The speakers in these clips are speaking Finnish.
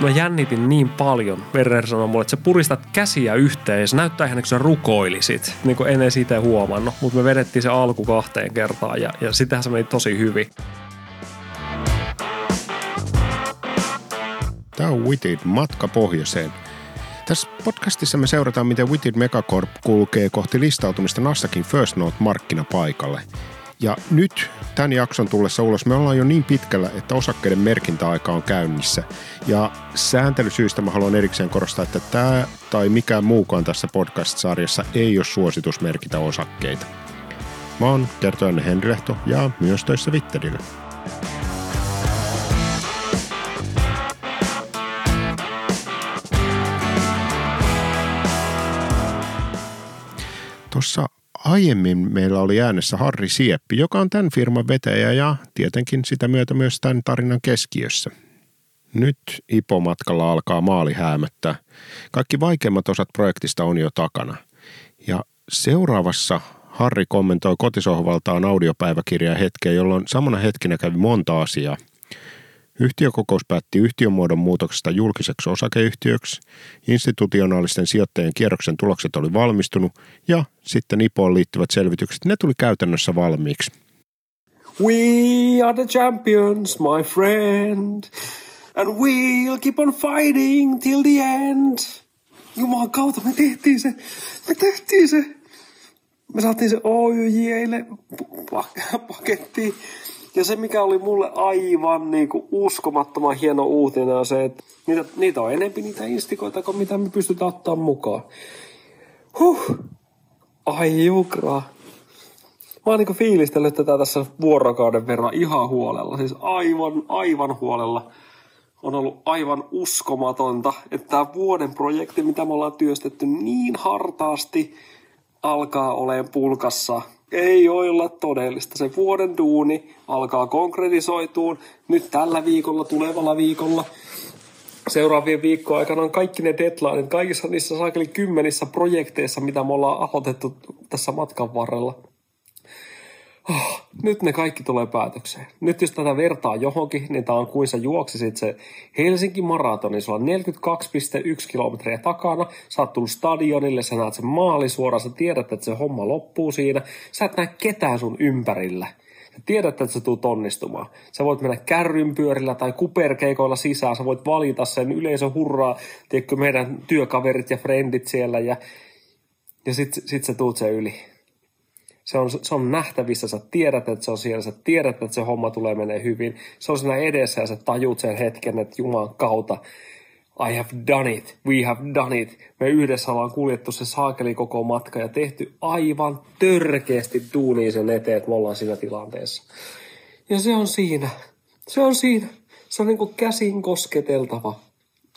mä jännitin niin paljon. Verrer sanoi mulle, että sä puristat käsiä yhteen ja se näyttää ihan, kun sä rukoilisit. Niin kuin en edes itse huomannut, mutta me vedettiin se alku kahteen kertaan ja, ja sitähän se meni tosi hyvin. Tämä on Witted matka pohjoiseen. Tässä podcastissa me seurataan, miten Witted Megacorp kulkee kohti listautumista Nassakin First Note-markkinapaikalle. Ja nyt tämän jakson tullessa ulos me ollaan jo niin pitkällä, että osakkeiden merkintäaika on käynnissä. Ja sääntelysyistä mä haluan erikseen korostaa, että tämä tai mikään muukaan tässä podcast-sarjassa ei ole suositus merkitä osakkeita. Mä oon kertojanne Henri Lehto ja myös töissä Witterillä. Tuossa aiemmin meillä oli äänessä Harri Sieppi, joka on tämän firman vetäjä ja tietenkin sitä myötä myös tämän tarinan keskiössä. Nyt IPO-matkalla alkaa maali häämöttää. Kaikki vaikeimmat osat projektista on jo takana. Ja seuraavassa Harri kommentoi kotisohvaltaan audiopäiväkirjaa hetkeä, jolloin samana hetkenä kävi monta asiaa – Yhtiökokous päätti yhtiömuodon muutoksesta julkiseksi osakeyhtiöksi, institutionaalisten sijoittajien kierroksen tulokset oli valmistunut ja sitten IPOon liittyvät selvitykset, ne tuli käytännössä valmiiksi. We are the champions, my friend, and we'll keep on fighting till the end. Jumalan kautta me tehtiin se, me tehtiin se. Me saatiin se OYJille pakettiin. Ja se, mikä oli mulle aivan niin kuin uskomattoman hieno uutinen, on se, että niitä, niitä on enempi niitä instikoita kuin mitä me pystytään ottaa mukaan. Huh. Ai jukra. Mä oon niin fiilistellyt tätä tässä vuorokauden verran ihan huolella. Siis aivan, aivan huolella. On ollut aivan uskomatonta, että tämä vuoden projekti, mitä me ollaan työstetty niin hartaasti, alkaa olemaan pulkassa – ei olla todellista. Se vuoden duuni alkaa konkretisoituun nyt tällä viikolla, tulevalla viikolla. Seuraavien viikkojen aikana on kaikki ne deadlineit, kaikissa niissä saakeli kymmenissä projekteissa, mitä me ollaan aloitettu tässä matkan varrella. Oh, nyt ne kaikki tulee päätökseen. Nyt jos tätä vertaa johonkin, niin tämä on kuin sä juoksisit se Helsinki maratoni. Sulla on 42,1 kilometriä takana. Sä oot tullut stadionille, sä näet sen maali suoraan, sä tiedät, että se homma loppuu siinä. Sä et näe ketään sun ympärillä. Sä tiedät, että sä tulet onnistumaan. Sä voit mennä kärrynpyörillä tai kuperkeikoilla sisään. Sä voit valita sen yleisö hurraa, tiedätkö, meidän työkaverit ja frendit siellä. Ja, ja sit, sit sä tuut sen yli se on, se on nähtävissä, sä tiedät, että se on siellä, sä tiedät, että se homma tulee menee hyvin. Se on siinä edessä ja sä tajut sen hetken, että Jumalan kautta, I have done it, we have done it. Me yhdessä ollaan kuljettu se saakeli koko matka ja tehty aivan törkeästi duunia sen eteen, että me ollaan siinä tilanteessa. Ja se on siinä. Se on siinä. Se on niin kuin käsin kosketeltava.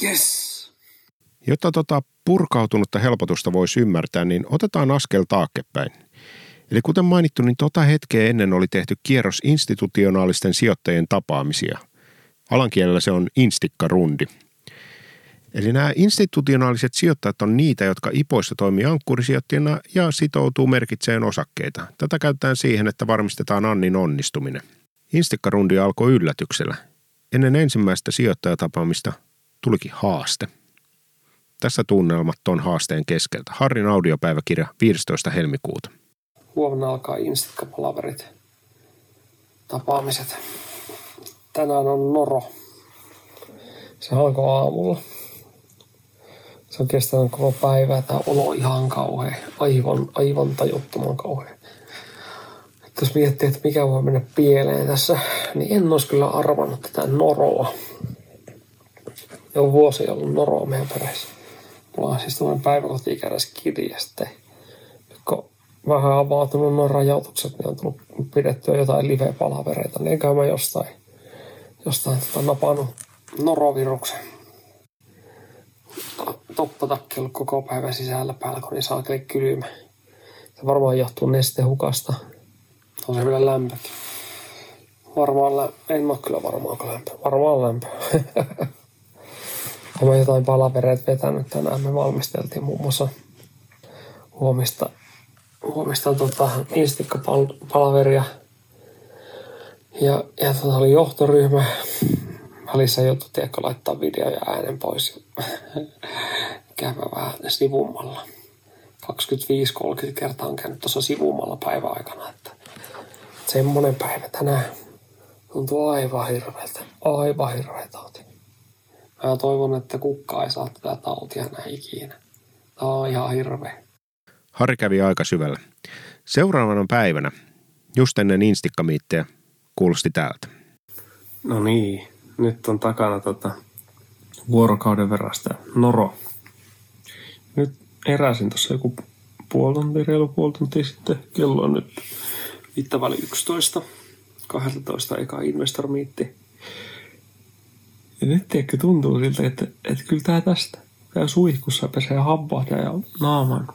Yes! Jotta tota purkautunutta helpotusta voisi ymmärtää, niin otetaan askel taaksepäin. Eli kuten mainittu, niin tota hetkeä ennen oli tehty kierros institutionaalisten sijoittajien tapaamisia. Alankielellä se on instikkarundi. Eli nämä institutionaaliset sijoittajat on niitä, jotka IPOissa toimii ankkurisijoittajina ja sitoutuu merkitseen osakkeita. Tätä käytetään siihen, että varmistetaan Annin onnistuminen. Instikkarundi alkoi yllätyksellä. Ennen ensimmäistä sijoittajatapaamista tulikin haaste. Tässä tunnelmat on haasteen keskeltä. Harrin audiopäiväkirja 15. helmikuuta huomenna alkaa instikka-palaverit, tapaamiset. Tänään on noro. Se alkoi aamulla. Se on kestänyt koko päivä. Tämä olo ihan kauhea. Aivan, aivan tajuttoman kauhea. Että jos miettii, että mikä voi mennä pieleen tässä, niin en olisi kyllä arvannut tätä noroa. Jo vuosi ollut noroa meidän perässä. Mulla on siis tämmöinen päiväkoti-ikäräiskirja sitten vähän avautunut nuo rajoitukset, niin on tullut pidettyä jotain live-palavereita, niin enkä mä jostain, jostain tota, napannut noroviruksen. Toppatakki ollut koko päivän sisällä päällä, kun niin saakeli kylmä. Se varmaan johtuu nestehukasta. On se vielä lämpökin. Varmaan lä- en mä kyllä varmaan lämpö. Varmaan lämpö. Olen jotain palavereita vetänyt tänään. Me valmisteltiin muun muassa huomista huomista tota, instikkapalveria. Ja, ja tota oli johtoryhmä. välissä joutui tiedätkö, laittaa video ja äänen pois ja käydä vähän sivummalla. 25-30 kertaa on käynyt tuossa sivummalla päivän aikana, että semmonen päivä tänään tuntuu aivan hirveältä, aivan hirveä tauti. Mä toivon, että kukka ei saa tätä tautia näin ikinä. Tämä on ihan hirveä. Harri kävi aika syvällä. Seuraavana päivänä, just ennen instikkamiittejä, kuulosti täältä. No niin, nyt on takana tota vuorokauden verrasta noro. Nyt eräsin tuossa joku puoli tuntia, reilu puoli tuntia sitten. Kello on nyt viittaväli 11. 12 eka investormiitti. Ja nyt tiedätkö, tuntuu siltä, että, että kyllä tää tästä. Tää suihkussa pesee hampahda ja naaman.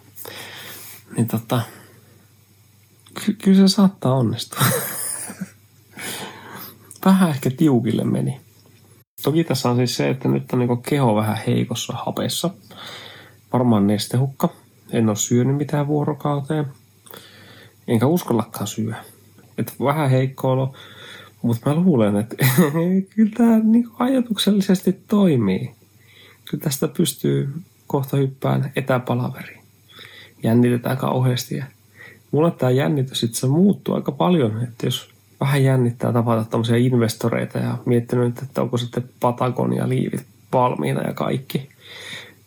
Niin tota, ky- kyllä se saattaa onnistua. Vähän ehkä tiukille meni. Toki tässä on siis se, että nyt on niinku keho vähän heikossa hapessa. Varmaan nestehukka. En ole syönyt mitään vuorokauteen. Enkä uskallakaan syö. Et vähän heikkoilo. Mutta mä luulen, että kyllä tämä niinku ajatuksellisesti toimii. Kyllä tästä pystyy kohta hyppään etäpalaveriin. Jännitetään kauheasti. Ja mulle tämä jännitys itse muuttuu aika paljon. Että jos vähän jännittää tavata tämmöisiä investoreita ja miettinyt, että onko sitten Patagonia liivit valmiina ja kaikki.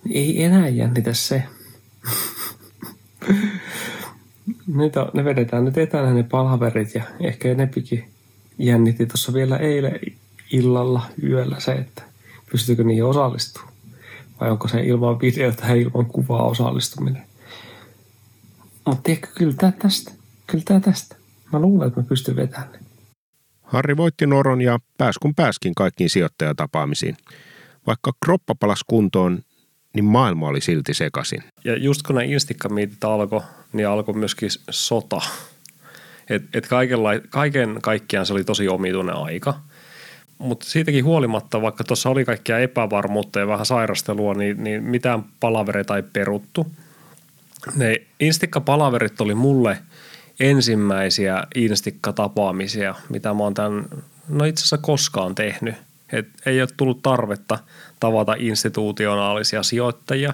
Niin ei enää jännitä se. nyt on, ne vedetään nyt etänä ne palaverit ja ehkä enempikin jännitti tuossa vielä eilen illalla yöllä se, että pystyykö niihin osallistumaan. Vai onko se ilman videota ja ilman kuvaa osallistuminen. Mutta tiedätkö, kyllä tämä tästä. Kyllä tämä tästä. Mä luulen, että mä pystyn vetämään ne. Harri voitti Noron ja pääs kun pääskin kaikkiin sijoittajatapaamisiin. Vaikka kroppa palas kuntoon, niin maailma oli silti sekaisin. Ja just kun nämä instikkamiitit alkoi, niin alkoi myöskin sota. Et, et kaiken kaikkiaan se oli tosi omituinen aika. Mutta siitäkin huolimatta, vaikka tuossa oli kaikkia epävarmuutta ja vähän sairastelua, niin, niin mitään palavereita ei peruttu. Ne instikka-palaverit oli mulle ensimmäisiä instikka-tapaamisia, mitä mä oon tämän, no itse asiassa koskaan tehnyt. Et ei ole tullut tarvetta tavata institutionaalisia sijoittajia.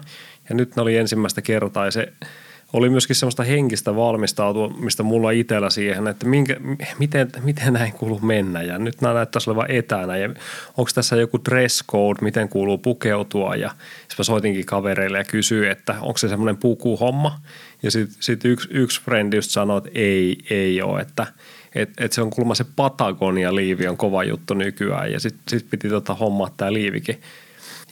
Ja nyt ne oli ensimmäistä kertaa ja se oli myöskin semmoista henkistä valmistautumista mulla itsellä siihen, että minkä, miten, miten näin kuuluu mennä? Ja nyt nämä näyttäisi olevan etänä. Ja onko tässä joku dress code, miten kuuluu pukeutua? Ja sitten soitinkin kavereille ja kysyin, että onko se semmoinen pukuhomma? Ja sitten sit yksi, yksi frendi just sanoi, että ei, ei ole, että et, et se on kuulemma se Patagonia-liivi on kova juttu nykyään. Ja sitten sit piti tota hommaa tämä liivikin –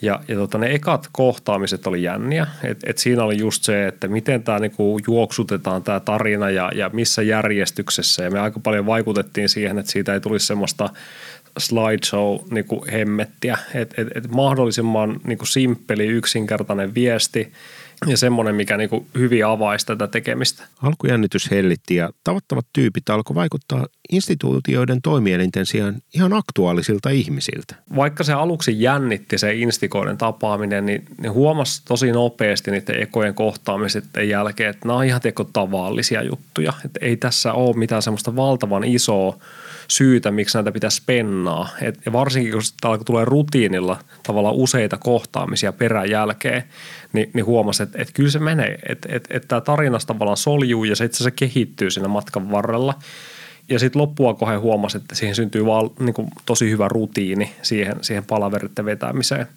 ja, ja tota, ne ekat kohtaamiset oli jänniä. Et, et siinä oli just se, että miten tämä niinku juoksutetaan tämä tarina ja, ja missä järjestyksessä. Ja me aika paljon vaikutettiin siihen, että siitä ei tulisi semmoista slideshow-hemmettiä. Että et, et mahdollisimman niinku simppeli, yksinkertainen viesti – ja semmoinen, mikä niin kuin hyvin avaisi tätä tekemistä. Alkujännitys hellitti ja tavattavat tyypit alkoi vaikuttaa instituutioiden toimielinten sijaan ihan aktuaalisilta ihmisiltä. Vaikka se aluksi jännitti se instikoiden tapaaminen, niin, niin huomasi tosi nopeasti niiden ekojen kohtaamisten jälkeen, että nämä on ihan teko tavallisia juttuja. Että ei tässä ole mitään semmoista valtavan isoa syytä, miksi näitä pitäisi pennaa. Et, varsinkin, kun tulee rutiinilla tavallaan useita kohtaamisia perän jälkeen, niin, niin huomasi, että, että kyllä se menee. Että, että, että tämä tarina tavallaan soljuu ja se itse asiassa kehittyy siinä matkan varrella. Ja sitten loppua kohden huomasi, että siihen syntyy vaan niin kuin, tosi hyvä rutiini siihen, siihen palaveritten vetämiseen.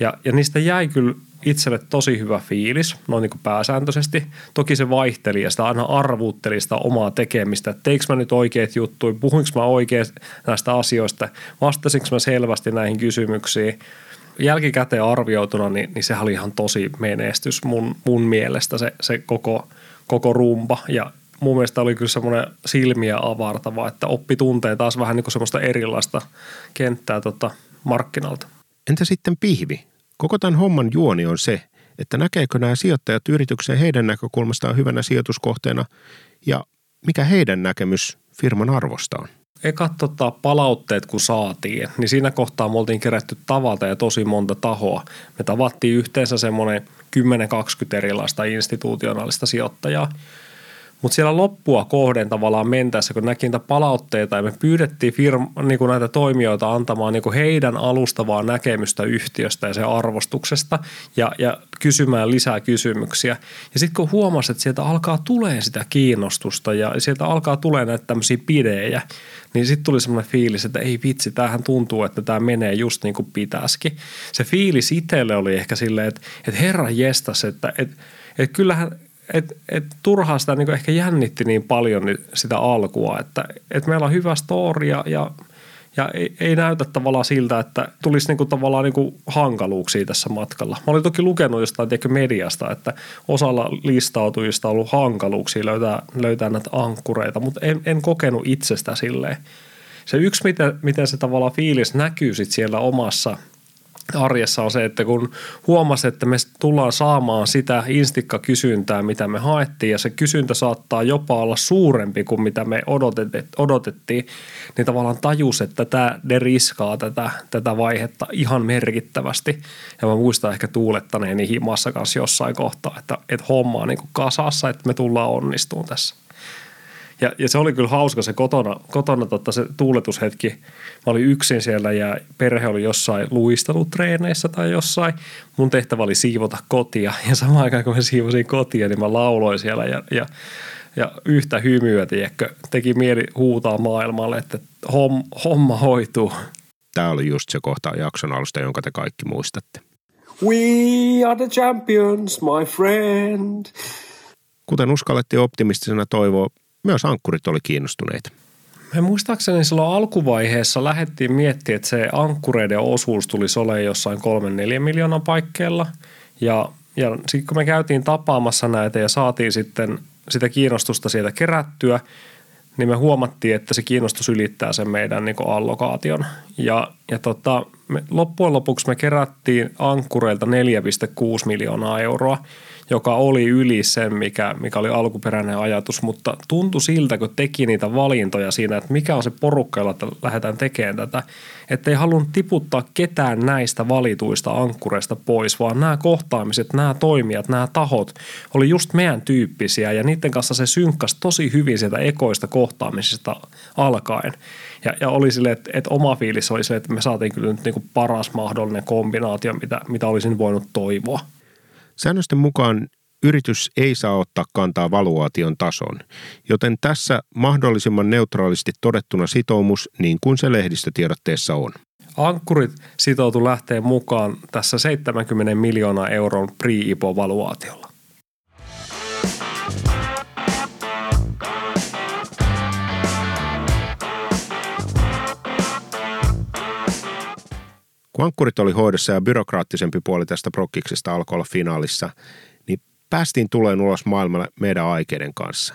Ja, ja niistä jäi kyllä itselle tosi hyvä fiilis, noin niin kuin pääsääntöisesti. Toki se vaihteli ja sitä aina arvuutteli sitä omaa tekemistä, että teikö mä nyt oikeat juttuja, puhuinko mä oikein näistä asioista, vastasinko mä selvästi näihin kysymyksiin. Jälkikäteen arvioituna, niin, niin sehän oli ihan tosi menestys mun, mun mielestä se, se koko, koko rumpa ja mun mielestä oli kyllä semmoinen silmiä avartava, että oppi tuntee taas vähän niin kuin semmoista erilaista kenttää tota markkinalta. Entä sitten pihvi? Koko tämän homman juoni on se, että näkeekö nämä sijoittajat yrityksen heidän näkökulmastaan hyvänä sijoituskohteena ja mikä heidän näkemys firman arvosta on. Ekat tota, palautteet kun saatiin, niin siinä kohtaa me oltiin kerätty tavalta ja tosi monta tahoa. Me tavattiin yhteensä semmoinen 10-20 erilaista institutionaalista sijoittajaa. Mutta siellä loppua kohden tavallaan mentäessä, kun näki niitä palautteita ja me pyydettiin firma, niin kuin näitä toimijoita antamaan niin kuin heidän alustavaa näkemystä yhtiöstä ja sen arvostuksesta ja, ja kysymään lisää kysymyksiä. Ja sitten kun huomasi, että sieltä alkaa tulee sitä kiinnostusta ja sieltä alkaa tulee näitä tämmöisiä pidejä, niin sitten tuli semmoinen fiilis, että ei vitsi, tämähän tuntuu, että tämä menee just niin kuin pitäisikin. Se fiilis itselle oli ehkä silleen, että, että herra jestas, että, että, että kyllähän et, et turhaa sitä niin ehkä jännitti niin paljon niin sitä alkua, että et meillä on hyvä story ja, ja, ja ei, ei näytä tavallaan siltä, että tulisi niin kuin tavallaan niin kuin hankaluuksia tässä matkalla. Mä olin toki lukenut jostain tiedätkö, mediasta, että osalla listautujista on ollut hankaluuksia löytää, löytää näitä ankkureita, mutta en, en kokenut itsestä silleen. Se yksi, miten, miten se tavallaan fiilis näkyy sit siellä omassa – arjessa on se, että kun huomasi, että me tullaan saamaan sitä instikka-kysyntää, mitä me haettiin, ja se kysyntä saattaa jopa olla suurempi kuin mitä me odotettiin, niin tavallaan tajus, että tämä deriskaa tätä, tätä vaihetta ihan merkittävästi. Ja mä muistan ehkä tuulettaneeni himassa kanssa jossain kohtaa, että, että homma on niin kasassa, että me tullaan onnistumaan tässä. Ja, ja se oli kyllä hauska se kotona, kotona totta, se tuuletushetki. Mä olin yksin siellä ja perhe oli jossain luistelutreeneissä tai jossain. Mun tehtävä oli siivota kotia ja samaan aikaan kun mä siivosin kotia, niin mä lauloin siellä ja, ja, ja yhtä hymyä, tiedätkö, teki mieli huutaa maailmalle, että homma, homma hoituu. Tämä oli just se kohta jakson alusta, jonka te kaikki muistatte. We are the champions, my friend. Kuten uskallettiin optimistisena toivoa, myös ankkurit oli kiinnostuneita. Me muistaakseni silloin alkuvaiheessa lähdettiin miettimään, että se ankkureiden osuus tulisi olemaan jossain 3-4 miljoonan paikkeilla. Ja, ja sitten kun me käytiin tapaamassa näitä ja saatiin sitten sitä kiinnostusta sieltä kerättyä, niin me huomattiin, että se kiinnostus ylittää sen meidän niin allokaation. Ja, ja tota, me, loppujen lopuksi me kerättiin ankkureilta 4,6 miljoonaa euroa – joka oli yli sen, mikä, mikä oli alkuperäinen ajatus, mutta tuntui siltä, kun teki niitä valintoja siinä, että mikä on se porukka, jolla lähdetään tekemään tätä, että ei halunnut tiputtaa ketään näistä valituista ankkureista pois, vaan nämä kohtaamiset, nämä toimijat, nämä tahot oli just meidän tyyppisiä ja niiden kanssa se synkkas tosi hyvin sieltä ekoista kohtaamisesta alkaen. Ja, ja oli sille, että, että oma fiilis oli se, että me saatiin kyllä nyt niin kuin paras mahdollinen kombinaatio, mitä, mitä olisin voinut toivoa. Säännösten mukaan yritys ei saa ottaa kantaa valuaation tason, joten tässä mahdollisimman neutraalisti todettuna sitoumus niin kuin se lehdistötiedotteessa on. Ankkurit sitoutu lähtee mukaan tässä 70 miljoonaa euron pre-IPO-valuaatiolla. Kun ankkurit oli hoidossa ja byrokraattisempi puoli tästä prokkiksesta alkoi olla finaalissa, niin päästiin tuleen ulos maailmalle meidän aikeiden kanssa.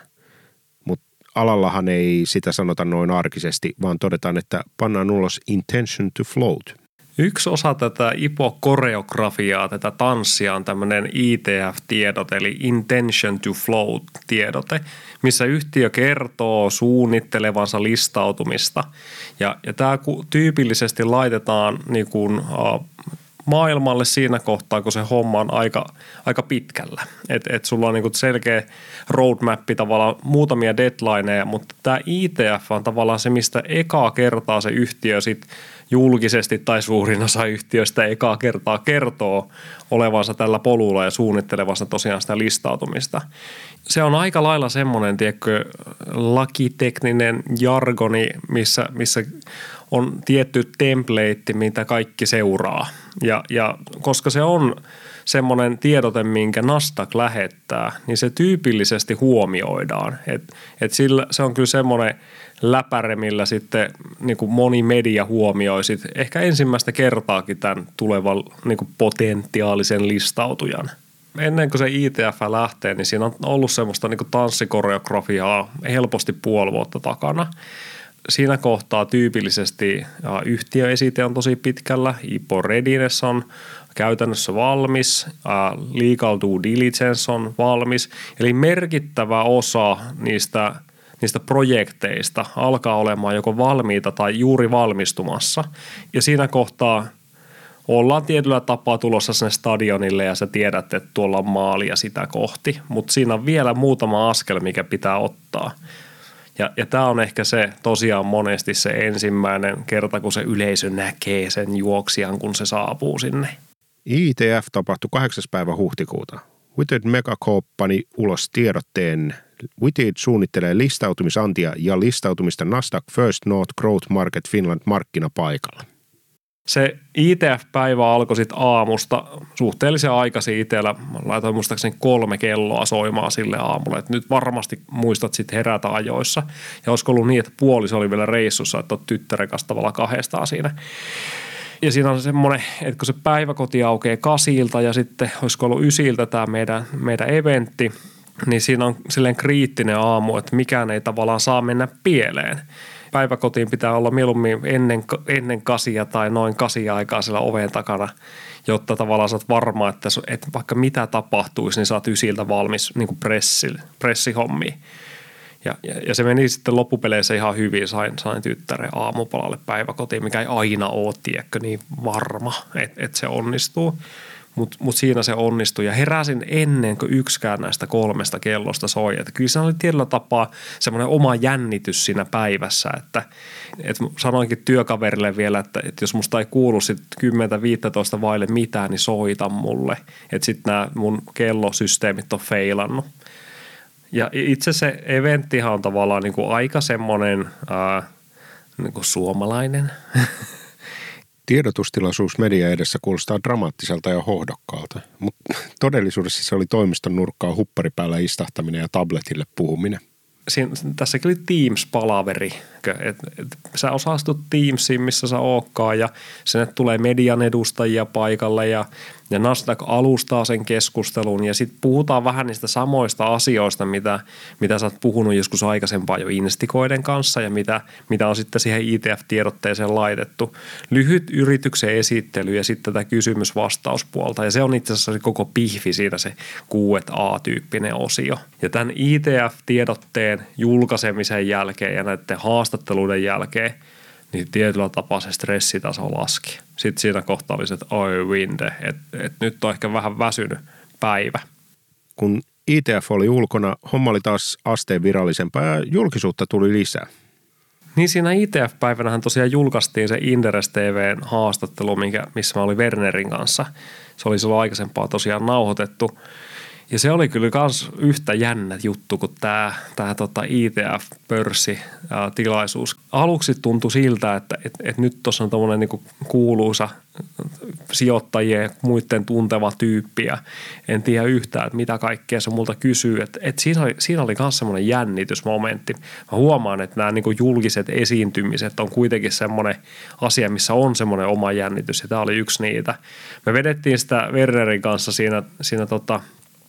Mutta alallahan ei sitä sanota noin arkisesti, vaan todetaan, että pannaan ulos intention to float – Yksi osa tätä IPO-koreografiaa, tätä tanssia on tämmöinen ITF-tiedote, eli Intention to Flow-tiedote, missä yhtiö kertoo suunnittelevansa listautumista. Ja, ja tämä tyypillisesti laitetaan niin kuin, uh, maailmalle siinä kohtaa, kun se homma on aika, aika pitkällä. Että et sulla on niinku selkeä roadmap tavallaan muutamia deadlineja, mutta tämä ITF on tavallaan se, mistä ekaa kertaa se yhtiö sitten julkisesti tai suurin osa yhtiöistä ekaa kertaa kertoo olevansa tällä polulla ja suunnittelevansa tosiaan sitä listautumista. Se on aika lailla semmoinen, tiedätkö, lakitekninen jargoni, missä, missä on tietty template, mitä kaikki seuraa. Ja, ja koska se on semmoinen tiedote, minkä Nasdaq lähettää, niin se tyypillisesti huomioidaan. Et, et sillä, se on kyllä semmoinen läpäre, millä sitten niin kuin moni media huomioi sit ehkä ensimmäistä kertaakin tämän tulevan niin kuin potentiaalisen listautujan. Ennen kuin se ITF lähtee, niin siinä on ollut semmoista niin kuin tanssikoreografiaa helposti puoli vuotta takana – siinä kohtaa tyypillisesti yhtiöesite on tosi pitkällä, IPO readiness on käytännössä valmis, legal due diligence on valmis, eli merkittävä osa niistä niistä projekteista alkaa olemaan joko valmiita tai juuri valmistumassa. Ja siinä kohtaa ollaan tietyllä tapaa tulossa sinne stadionille ja sä tiedät, että tuolla on maalia sitä kohti, mutta siinä on vielä muutama askel, mikä pitää ottaa. Ja, ja tämä on ehkä se tosiaan monesti se ensimmäinen kerta, kun se yleisö näkee sen juoksijan, kun se saapuu sinne. ITF tapahtui 8. päivä huhtikuuta. Witted Megacorp pani ulos tiedotteen. Witted suunnittelee listautumisantia ja listautumista Nasdaq First North Growth Market Finland markkinapaikalla. Se ITF-päivä alkoi sitten aamusta suhteellisen aikaisin itsellä. Laitoin muistaakseni kolme kelloa soimaan sille aamulle, että nyt varmasti muistat sitten herätä ajoissa. Ja olisiko ollut niin, että puoliso oli vielä reissussa, että on tyttären kanssa tavallaan kahdestaan siinä. Ja siinä on semmoinen, että kun se päiväkoti aukeaa kasilta ja sitten olisiko ollut ysiltä tämä meidän, meidän eventti, niin siinä on silleen kriittinen aamu, että mikään ei tavallaan saa mennä pieleen päiväkotiin pitää olla mieluummin ennen, ennen kasia tai noin kasia aikaa siellä oven takana, jotta tavallaan sä oot varma, että, että vaikka mitä tapahtuisi, niin sä oot ysiltä valmis niin pressi, pressihommiin. Ja, ja, ja, se meni sitten loppupeleissä ihan hyvin. Sain, sain tyttären aamupalalle päiväkotiin, mikä ei aina ole, tiedätkö, niin varma, että, että se onnistuu mutta mut siinä se onnistui. Ja heräsin ennen kuin yksikään näistä kolmesta kellosta soi. Että kyllä se oli tietyllä tapaa semmoinen oma jännitys siinä päivässä, että, että sanoinkin työkaverille vielä, että, että jos musta ei kuulu sitten 10-15 vaille mitään, niin soita mulle. Että sitten nämä mun kellosysteemit on feilannut. Ja itse se eventtihan on tavallaan niin kuin aika semmoinen ää, niin kuin suomalainen Tiedotustilaisuus media edessä kuulostaa dramaattiselta ja hohdokkaalta, mutta todellisuudessa se oli toimiston nurkkaa huppari istahtaminen ja tabletille puhuminen. Siin, tässäkin oli Teams-palaveri, että et, sä osastut Teamsiin, missä sä ootkaan ja sinne tulee median edustajia paikalle ja ja Nasdaq alustaa sen keskustelun ja sitten puhutaan vähän niistä samoista asioista, mitä, mitä sä oot puhunut joskus aikaisempaa jo Instikoiden kanssa ja mitä, mitä on sitten siihen ITF-tiedotteeseen laitettu. Lyhyt yrityksen esittely ja sitten tätä kysymys-vastauspuolta ja se on itse asiassa se koko pihvi siinä se Q&A-tyyppinen osio. Ja tämän ITF-tiedotteen julkaisemisen jälkeen ja näiden haastatteluiden jälkeen – niin tietyllä tapaa se stressitaso laski. Sitten siinä kohtaa oli se, että oi winde, että, että nyt on ehkä vähän väsynyt päivä. Kun ITF oli ulkona, homma oli taas asteen virallisempaa ja julkisuutta tuli lisää. Niin siinä ITF-päivänähän tosiaan julkaistiin se Inderes TVn haastattelu, mikä, missä mä olin Wernerin kanssa. Se oli silloin aikaisempaa tosiaan nauhoitettu. Ja se oli kyllä myös yhtä jännä juttu kuin tämä, tämä tota ITF-pörssitilaisuus. Aluksi tuntui siltä, että et, et nyt tuossa on tämmöinen niinku kuuluisa sijoittajien muiden tunteva tyyppi ja en tiedä yhtään, että mitä kaikkea se multa kysyy. Et, et siinä oli, siinä oli myös semmoinen jännitysmomentti. Mä huomaan, että nämä niinku julkiset esiintymiset on kuitenkin semmoinen asia, missä on semmoinen oma jännitys ja tämä oli yksi niitä. Me vedettiin sitä Wernerin kanssa siinä, siinä tota,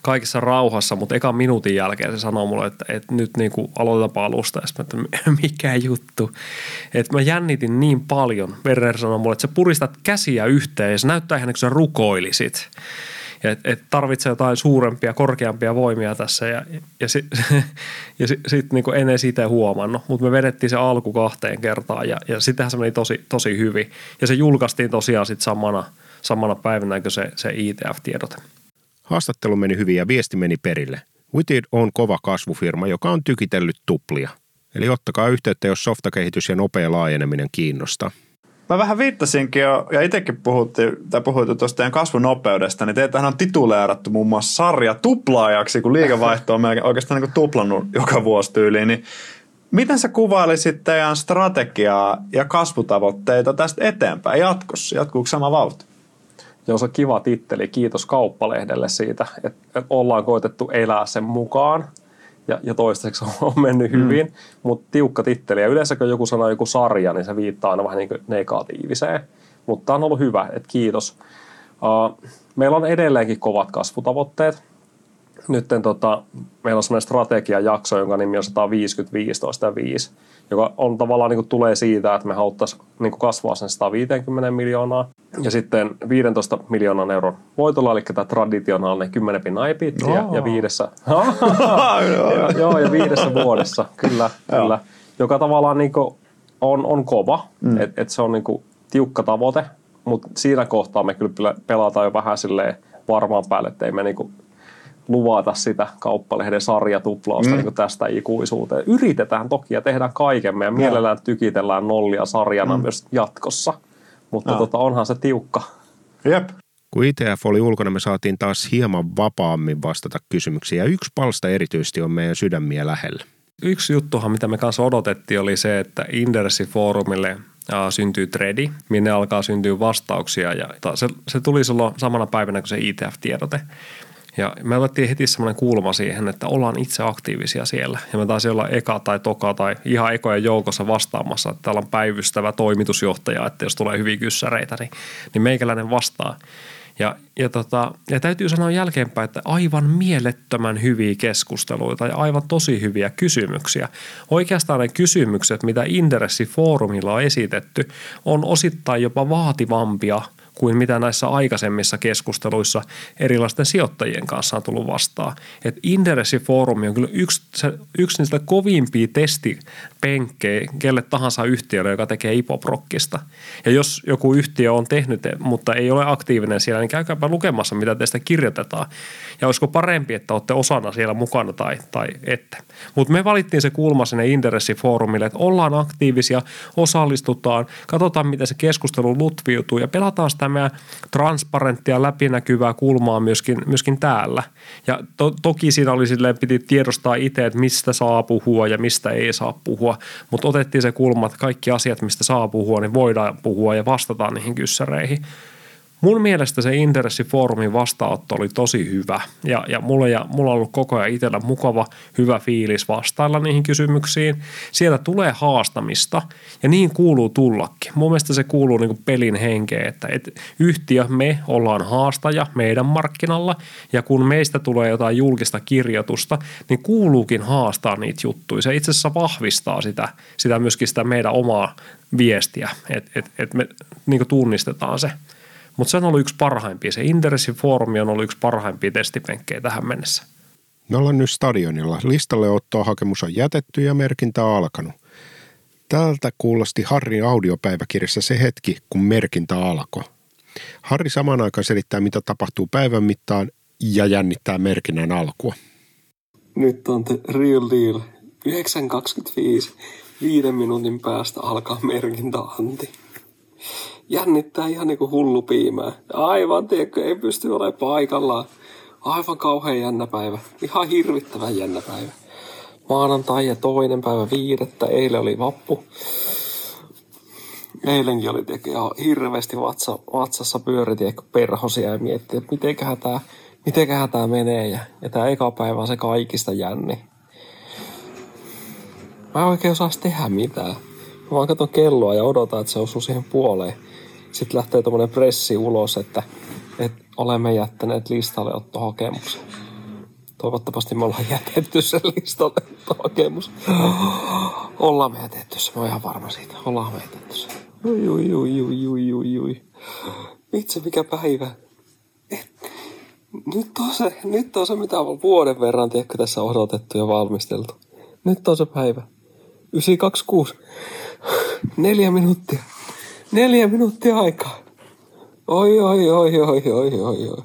kaikessa rauhassa, mutta ekan minuutin jälkeen se sanoo mulle, että, että nyt niin kuin aloitetaanpa alusta. Ja että mikä juttu. Että mä jännitin niin paljon. Werner sanoi mulle, että sä puristat käsiä yhteen ja se näyttää ihan kuin sä rukoilisit. Ja et, et tarvitsee jotain suurempia, korkeampia voimia tässä. Ja, ja, si, ja sitten sit niin en edes itse huomannut. Mutta me vedettiin se alku kahteen kertaan ja, ja sittenhän se meni tosi, tosi hyvin. Ja se julkaistiin tosiaan sitten samana, samana päivänä kuin se, se ITF-tiedote. Haastattelu meni hyvin ja viesti meni perille. Witted on kova kasvufirma, joka on tykitellyt tuplia. Eli ottakaa yhteyttä, jos softakehitys ja nopea laajeneminen kiinnostaa. Mä vähän viittasinkin jo, ja itsekin puhuttiin, tai puhuitte tuosta teidän kasvunopeudesta, niin teitähän on tituleerattu muun muassa sarja tuplaajaksi, kun liikevaihto on melkein oikeastaan niin tuplannut joka vuosi tyyliin. Niin miten sä kuvailisit teidän strategiaa ja kasvutavoitteita tästä eteenpäin jatkossa? Jatkuuko sama vauhti? Joo, se on kiva titteli. Kiitos kauppalehdelle siitä, että, että ollaan koitettu elää sen mukaan. Ja, ja toistaiseksi on mennyt mm. hyvin, mm. mutta tiukka titteli. Ja yleensä kun joku sanoo joku sarja, niin se viittaa aina vähän niin kuin negatiiviseen. Mutta tämä on ollut hyvä, että kiitos. Uh, meillä on edelleenkin kovat kasvutavoitteet. Nyt tota, meillä on sellainen strategiajakso, jonka nimi on 150, 15 ja 5 joka on tavallaan niin kuin tulee siitä, että me haluttaisiin niin kasvaa sen 150 miljoonaa. Ja sitten 15 miljoonan euron voitolla, eli tämä traditionaalinen 10 pinnan epitti, ja, ja viidessä, ja, joo, ja viidessä vuodessa, kyllä, kyllä joka tavallaan niin kuin on, on kova, mm. että et se on niin kuin tiukka tavoite, mutta siinä kohtaa me kyllä pelataan jo vähän silleen varmaan päälle, että ei me niinku luvata sitä kauppalehden sarjatuplausta mm. niin tästä ikuisuuteen. Yritetään toki ja tehdään kaikemme ja mielellään tykitellään nollia sarjana mm. myös jatkossa, mutta tota, onhan se tiukka. Jep. Kun ITF oli ulkona, me saatiin taas hieman vapaammin vastata kysymyksiin ja yksi palsta erityisesti on meidän sydämiä lähellä. Yksi juttuhan, mitä me kanssa odotettiin, oli se, että Indersi-foorumille syntyy tredi, minne alkaa syntyä vastauksia ja se, se tuli silloin samana päivänä kuin se ITF-tiedote. Ja me otettiin heti semmoinen kulma siihen, että ollaan itse aktiivisia siellä. Ja me taisi olla eka tai toka tai ihan ekojen joukossa vastaamassa, että täällä on päivystävä toimitusjohtaja, että jos tulee hyviä kyssäreitä, niin, niin meikäläinen vastaa. Ja, ja, tota, ja täytyy sanoa jälkeenpäin, että aivan mielettömän hyviä keskusteluita ja aivan tosi hyviä kysymyksiä. Oikeastaan ne kysymykset, mitä Interessi-foorumilla on esitetty, on osittain jopa vaativampia – kuin mitä näissä aikaisemmissa keskusteluissa erilaisten sijoittajien kanssa on tullut vastaan. Et Inderessi-foorumi on kyllä yksi, yksi niistä kovimpia testipenkkejä kelle tahansa yhtiölle, joka tekee ipoprokkista. Ja jos joku yhtiö on tehnyt, mutta ei ole aktiivinen siellä, niin käykääpä lukemassa, mitä teistä kirjoitetaan. Ja olisiko parempi, että olette osana siellä mukana tai, tai ette. Mutta me valittiin se kulma sinne Inderessi-foorumille, että ollaan aktiivisia, osallistutaan, katsotaan, miten se keskustelu lutviutuu ja pelataan sitä meidän transparenttia, läpinäkyvää kulmaa myöskin, myöskin täällä. Ja to, toki siinä oli silleen, piti tiedostaa itse, että mistä saa puhua ja mistä ei saa puhua, mutta otettiin se kulma, että kaikki asiat, mistä saa puhua, niin voidaan puhua ja vastataan niihin kyssäreihin. Mun mielestä se Interessifoorumin vastaanotto oli tosi hyvä ja, ja, mulla, ja mulla on ollut koko ajan itsellä mukava, hyvä fiilis vastailla niihin kysymyksiin. Sieltä tulee haastamista ja niin kuuluu tullakin. Mun mielestä se kuuluu niin pelin henkeen, että et yhtiö, me ollaan haastaja meidän markkinalla ja kun meistä tulee jotain julkista kirjoitusta, niin kuuluukin haastaa niitä juttuja. Se itse asiassa vahvistaa sitä, sitä myöskin sitä meidän omaa viestiä, että et, et me niin tunnistetaan se – mutta se on ollut yksi parhaimpia. Se Interessin foorumi on ollut yksi parhaimpia testipenkkejä tähän mennessä. Me ollaan nyt stadionilla. Listalle ottoa hakemus on jätetty ja merkintä on alkanut. Tältä kuulosti Harrin audiopäiväkirjassa se hetki, kun merkintä alkoi. Harri samaan aikaan selittää, mitä tapahtuu päivän mittaan ja jännittää merkinnän alkua. Nyt on the real deal. 9.25. Viiden minuutin päästä alkaa merkintäanti jännittää ihan niin kuin hullu piimää. Aivan, tiedätkö, ei pysty olemaan paikallaan. Aivan kauhean jännä päivä. Ihan hirvittävän jännä päivä. Maanantai ja toinen päivä viidettä. Eilen oli vappu. Eilenkin oli ihan hirveästi vatsa, vatsassa pyöri, tiedätkö, perhosia ja mietti, että mitenköhän tämä mitenköhän tää menee. Ja, ja tämä eka päivä on se kaikista jänni. Mä en oikein osaa tehdä mitään. Mä vaan katson kelloa ja odotan, että se osuu siihen puoleen sitten lähtee tuommoinen pressi ulos, että, että olemme jättäneet listalle ottohakemuksen. Toivottavasti me ollaan jätetty sen listalle ottohakemus. Ollaan me jätetty se, mä oon ihan varma siitä. Ollaan me jätetty se. Ui, ui, ui, ui, ui, ui, ui. Itse mikä päivä. Nyt on se, nyt on se mitä on vuoden verran, tiedätkö, tässä odotettu ja valmisteltu. Nyt on se päivä. 926. Neljä minuuttia. Neljä minuuttia aikaa. Oi, oi, oi, oi, oi, oi, oi.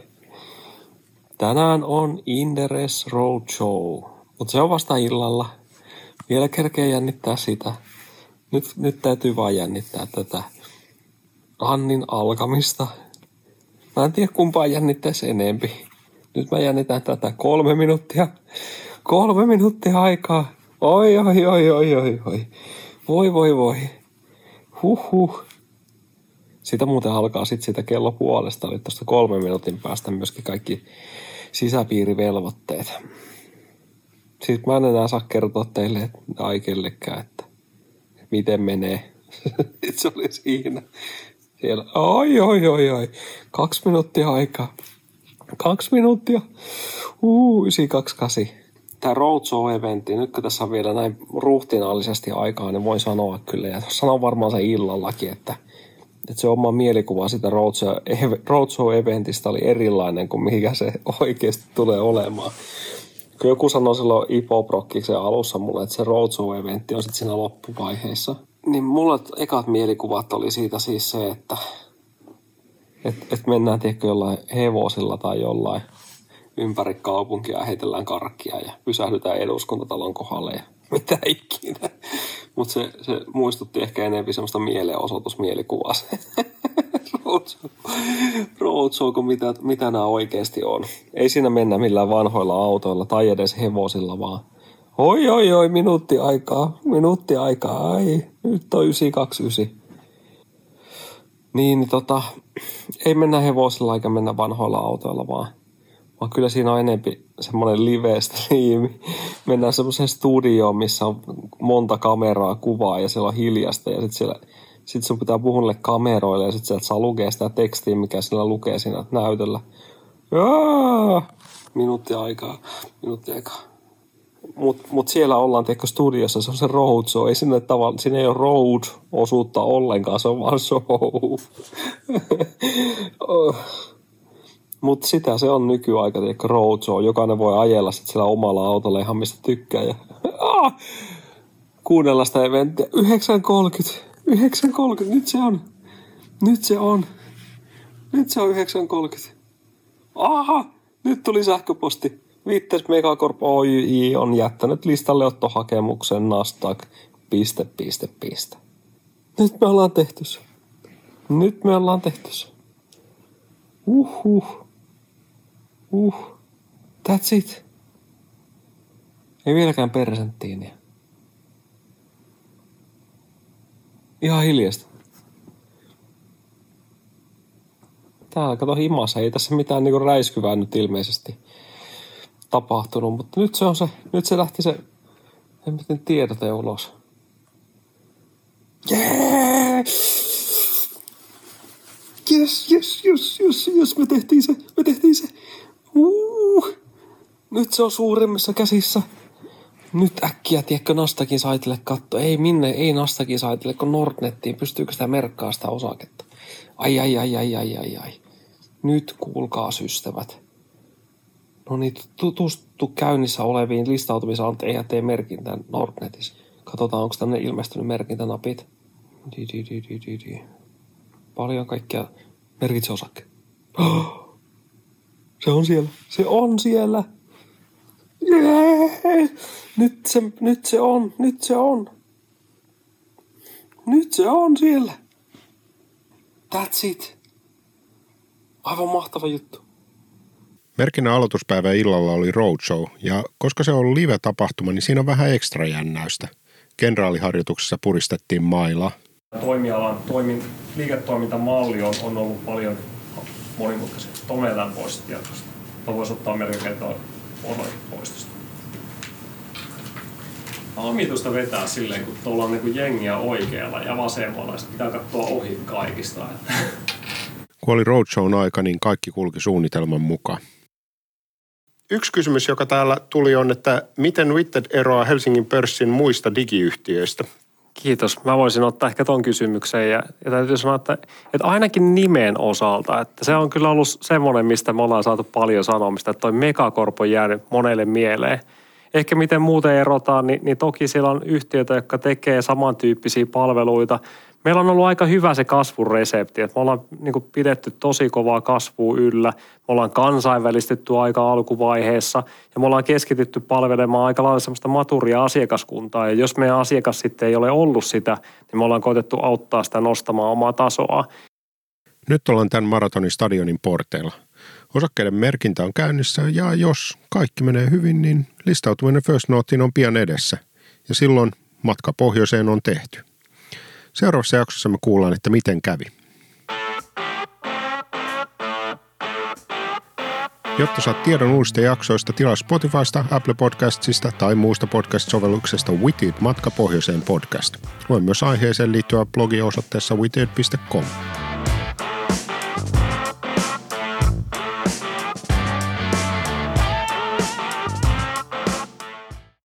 Tänään on Inderes Roadshow, mutta se on vasta illalla. Vielä kerkee jännittää sitä. Nyt, nyt täytyy vaan jännittää tätä Annin alkamista. Mä en tiedä kumpaa jännittäisi enempi. Nyt mä jännitän tätä kolme minuuttia. Kolme minuuttia aikaa. Oi, oi, oi, oi, oi, oi. Voi, voi, voi. Huhhuh. Sitä muuten alkaa sitten sitä kello puolesta, eli tuosta kolmen minuutin päästä myöskin kaikki sisäpiirivelvoitteet. Sitten mä en enää saa kertoa teille aikellekään, että miten menee. se oli siinä. Siellä, oi, oi, oi, oi. Kaksi minuuttia aikaa. Kaksi minuuttia. Uu, 928. Tämä Roadshow-eventti, nyt kun tässä on vielä näin ruhtinaallisesti aikaa, niin voin sanoa kyllä, ja sanon varmaan se illallakin, että – että se oma mielikuva sitä roadshow-eventistä oli erilainen kuin mikä se oikeasti tulee olemaan. Kun joku sanoi silloin Ipoprokkiksen alussa mulle, että se roadshow-eventti on sitten siinä loppuvaiheessa, niin mulle ekat mielikuvat oli siitä siis se, että Että et mennään tiedätkö jollain hevosilla tai jollain ympäri kaupunkia ja heitellään karkkia ja pysähdytään eduskuntatalon kohdalle ja mitä ikinä. Mutta se, se muistutti ehkä enemmän semmoista mielenosoitusmielikuvaa se roadshow, roadshow mitä, mitä nämä oikeasti on. Ei siinä mennä millään vanhoilla autoilla tai edes hevosilla, vaan oi oi oi, minuutti aikaa, minuutti aikaa, ai, nyt on 929. Niin, niin tota, ei mennä hevosilla eikä mennä vanhoilla autoilla, vaan, vaan kyllä siinä on enempi semmoinen live-striimi. Mennään semmoiseen studioon, missä on monta kameraa kuvaa ja siellä on hiljasta ja sitten siellä sitten sun pitää puhua kameroille ja sitten sieltä saa lukea sitä tekstiä, mikä sillä lukee siinä näytöllä. Minuutti aikaa, minuutti aikaa. Mutta mut siellä ollaan tiedätkö studiossa, se on se road show. Ei sinne tavalla, siinä ei ole road-osuutta ollenkaan, se on vaan show. Mutta sitä se on nykyaika, tiedätkö, road show. Jokainen voi ajella sitten sillä omalla autolla ihan mistä tykkää. Ja, kuunnella sitä eventtiä. 9.30. 9.30, nyt se on. Nyt se on. Nyt se on 9.30. Aha, nyt tuli sähköposti. Viittes Megacorp Oy on jättänyt listalle ottohakemuksen Nasdaq. Piste, piste, piste. Nyt me ollaan tehty se. Nyt me ollaan tehty se. Uhuh. Uh. That's it. Ei vieläkään persenttiiniä. Ihan hiljasta. Täällä kato himassa, ei tässä mitään niinku räiskyvää nyt ilmeisesti tapahtunut, mutta nyt se on se, nyt se lähti se, en miten tiedote ulos. Yeah! Yes, yes, yes, yes, yes, me tehtiin se, me tehtiin se. Uh, nyt se on suuremmissa käsissä. Nyt äkkiä, tiedätkö, Nastakin saitille katto. Ei minne, ei Nastakin saitille, kun Nordnettiin. Pystyykö sitä merkkaa sitä osaketta? Ai, ai, ai, ai, ai, ai, ai. Nyt kuulkaa systävät. No niin, tutustu käynnissä oleviin listautumisanteja ja tee merkintää Nordnetissä. Katsotaan, onko tänne ilmestynyt merkintänapit. Di, di, di, di, di, di. Paljon kaikkia merkitse osakkeet. Se on siellä. Se on siellä. Yeah. Nyt se, nyt se on, nyt se on. Nyt se on siellä. That's it. Aivan mahtava juttu. Merkinnän aloituspäivän illalla oli roadshow, ja koska se on live-tapahtuma, niin siinä on vähän ekstra jännäystä. Kenraaliharjoituksessa puristettiin maila. Toimialan toimin, liiketoimintamalli on, on ollut paljon monimutkaisempi. Tomelan pois tietoista. Voisi ottaa merkinnän poistosta omitusta vetää silleen, kun tuolla on niin jengiä oikealla ja vasemmalla, ja pitää katsoa ohi kaikista. Kun oli roadshown aika, niin kaikki kulki suunnitelman mukaan. Yksi kysymys, joka täällä tuli on, että miten Witted eroaa Helsingin pörssin muista digiyhtiöistä? Kiitos. Mä voisin ottaa ehkä ton kysymyksen ja, ja täytyy sanoa, että, että ainakin nimen osalta, että se on kyllä ollut semmoinen, mistä me ollaan saatu paljon sanomista, että toi Megacorp on jäänyt monelle mieleen – ehkä miten muuten erotaan, niin, niin toki siellä on yhtiöitä, jotka tekee samantyyppisiä palveluita. Meillä on ollut aika hyvä se kasvuresepti, että me ollaan niin kuin pidetty tosi kovaa kasvua yllä. Me ollaan kansainvälistetty aika alkuvaiheessa ja me ollaan keskitytty palvelemaan aika lailla semmoista maturia asiakaskuntaa. Ja jos meidän asiakas sitten ei ole ollut sitä, niin me ollaan koitettu auttaa sitä nostamaan omaa tasoa. Nyt ollaan tämän maratonin stadionin porteilla – Osakkeiden merkintä on käynnissä ja jos kaikki menee hyvin, niin listautuminen First Noteen on pian edessä ja silloin matka pohjoiseen on tehty. Seuraavassa jaksossa me kuullaan, että miten kävi. Jotta saat tiedon uusista jaksoista, tilaa Spotifysta, Apple Podcastsista tai muusta podcast-sovelluksesta Witted Matka Pohjoiseen podcast. Lue myös aiheeseen liittyvä blogi osoitteessa witted.com.